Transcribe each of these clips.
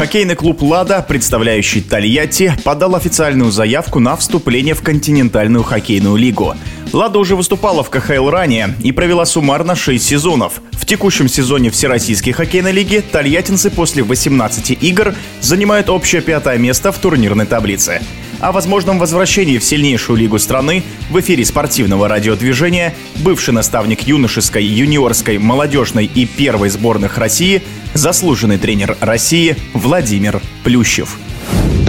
Хоккейный клуб «Лада», представляющий Тольятти, подал официальную заявку на вступление в континентальную хоккейную лигу. «Лада» уже выступала в КХЛ ранее и провела суммарно 6 сезонов. В текущем сезоне Всероссийской хоккейной лиги тольяттинцы после 18 игр занимают общее пятое место в турнирной таблице. О возможном возвращении в сильнейшую лигу страны в эфире спортивного радиодвижения бывший наставник юношеской, юниорской, молодежной и первой сборных России, заслуженный тренер России Владимир Плющев.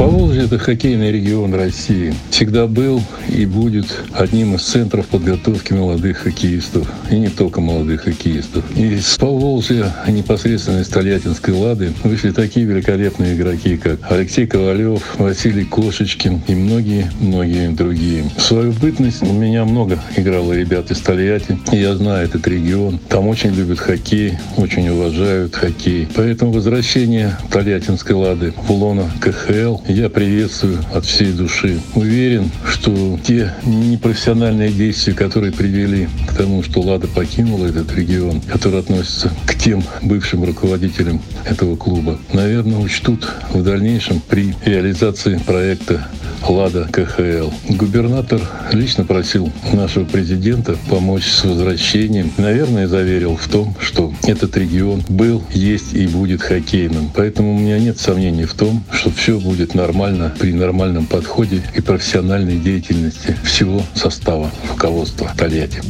Поволжье – это хоккейный регион России. Всегда был и будет одним из центров подготовки молодых хоккеистов. И не только молодых хоккеистов. И с Поволжья, непосредственно из Тольяттинской «Лады», вышли такие великолепные игроки, как Алексей Ковалев, Василий Кошечкин и многие-многие другие. В свою бытность у меня много играло ребят из Тольятти. И я знаю этот регион. Там очень любят хоккей, очень уважают хоккей. Поэтому возвращение Тольяттинской «Лады» в лоно КХЛ я приветствую от всей души. Уверен, что те непрофессиональные действия, которые привели к тому, что Лада покинула этот регион, которые относятся к тем бывшим руководителям этого клуба, наверное, учтут в дальнейшем при реализации проекта Лада КХЛ. Губернатор лично просил нашего президента помочь с возвращением. Наверное, заверил в том, что этот регион был, есть и будет хоккейным. Поэтому у меня нет сомнений в том, что все будет нормально при нормальном подходе и профессиональной деятельности всего состава руководства Тольятти.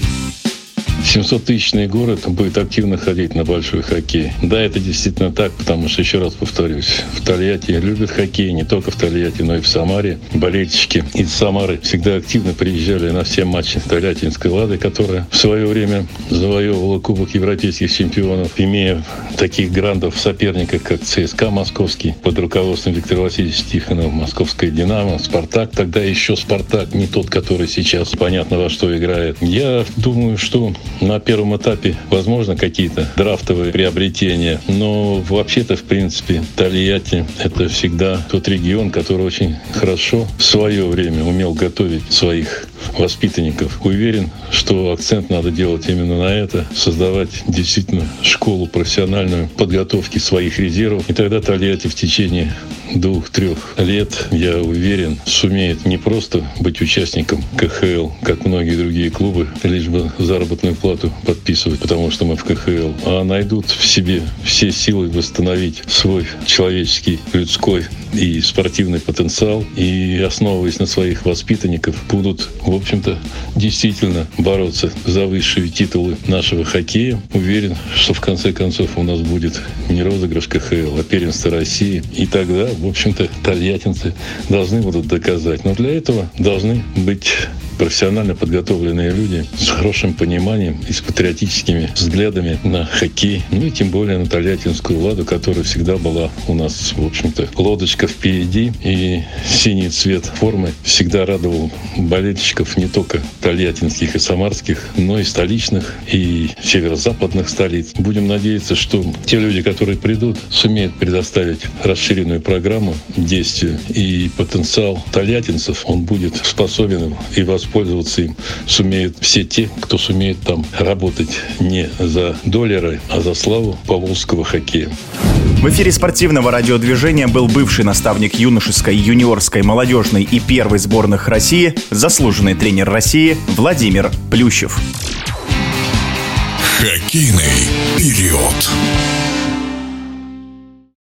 700-тысячный город будет активно ходить на большой хоккей. Да, это действительно так, потому что, еще раз повторюсь, в Тольятти любят хоккей, не только в Тольятти, но и в Самаре. Болельщики из Самары всегда активно приезжали на все матчи Тольяттинской «Лады», которая в свое время завоевывала Кубок Европейских чемпионов, имея таких грандов соперников, как ЦСКА Московский под руководством Виктора Васильевича Тихонова, Московская «Динамо», «Спартак», тогда еще «Спартак», не тот, который сейчас понятно во что играет. Я думаю, что на первом этапе, возможно, какие-то драфтовые приобретения, но вообще-то, в принципе, Тольятти — это всегда тот регион, который очень хорошо в свое время умел готовить своих воспитанников. Уверен, что акцент надо делать именно на это, создавать действительно школу профессиональную подготовки своих резервов. И тогда Тольятти в течение двух-трех лет, я уверен, сумеет не просто быть участником КХЛ, как многие другие клубы, лишь бы заработную плату подписывать, потому что мы в КХЛ, а найдут в себе все силы восстановить свой человеческий, людской и спортивный потенциал, и основываясь на своих воспитанников, будут, общем-то, действительно бороться за высшие титулы нашего хоккея. Уверен, что в конце концов у нас будет не розыгрыш КХЛ, а первенство России. И тогда, в общем-то, тольяттинцы должны будут доказать. Но для этого должны быть профессионально подготовленные люди с хорошим пониманием и с патриотическими взглядами на хоккей, ну и тем более на Тольяттинскую ладу, которая всегда была у нас, в общем-то, лодочка впереди, и синий цвет формы всегда радовал болельщиков не только тольяттинских и самарских, но и столичных, и северо-западных столиц. Будем надеяться, что те люди, которые придут, сумеют предоставить расширенную программу действия и потенциал тольяттинцев, он будет способен и воспользоваться воспользоваться им сумеют все те, кто сумеет там работать не за доллары, а за славу поволжского хоккея. В эфире спортивного радиодвижения был бывший наставник юношеской, юниорской, молодежной и первой сборных России, заслуженный тренер России Владимир Плющев. Хоккейный период.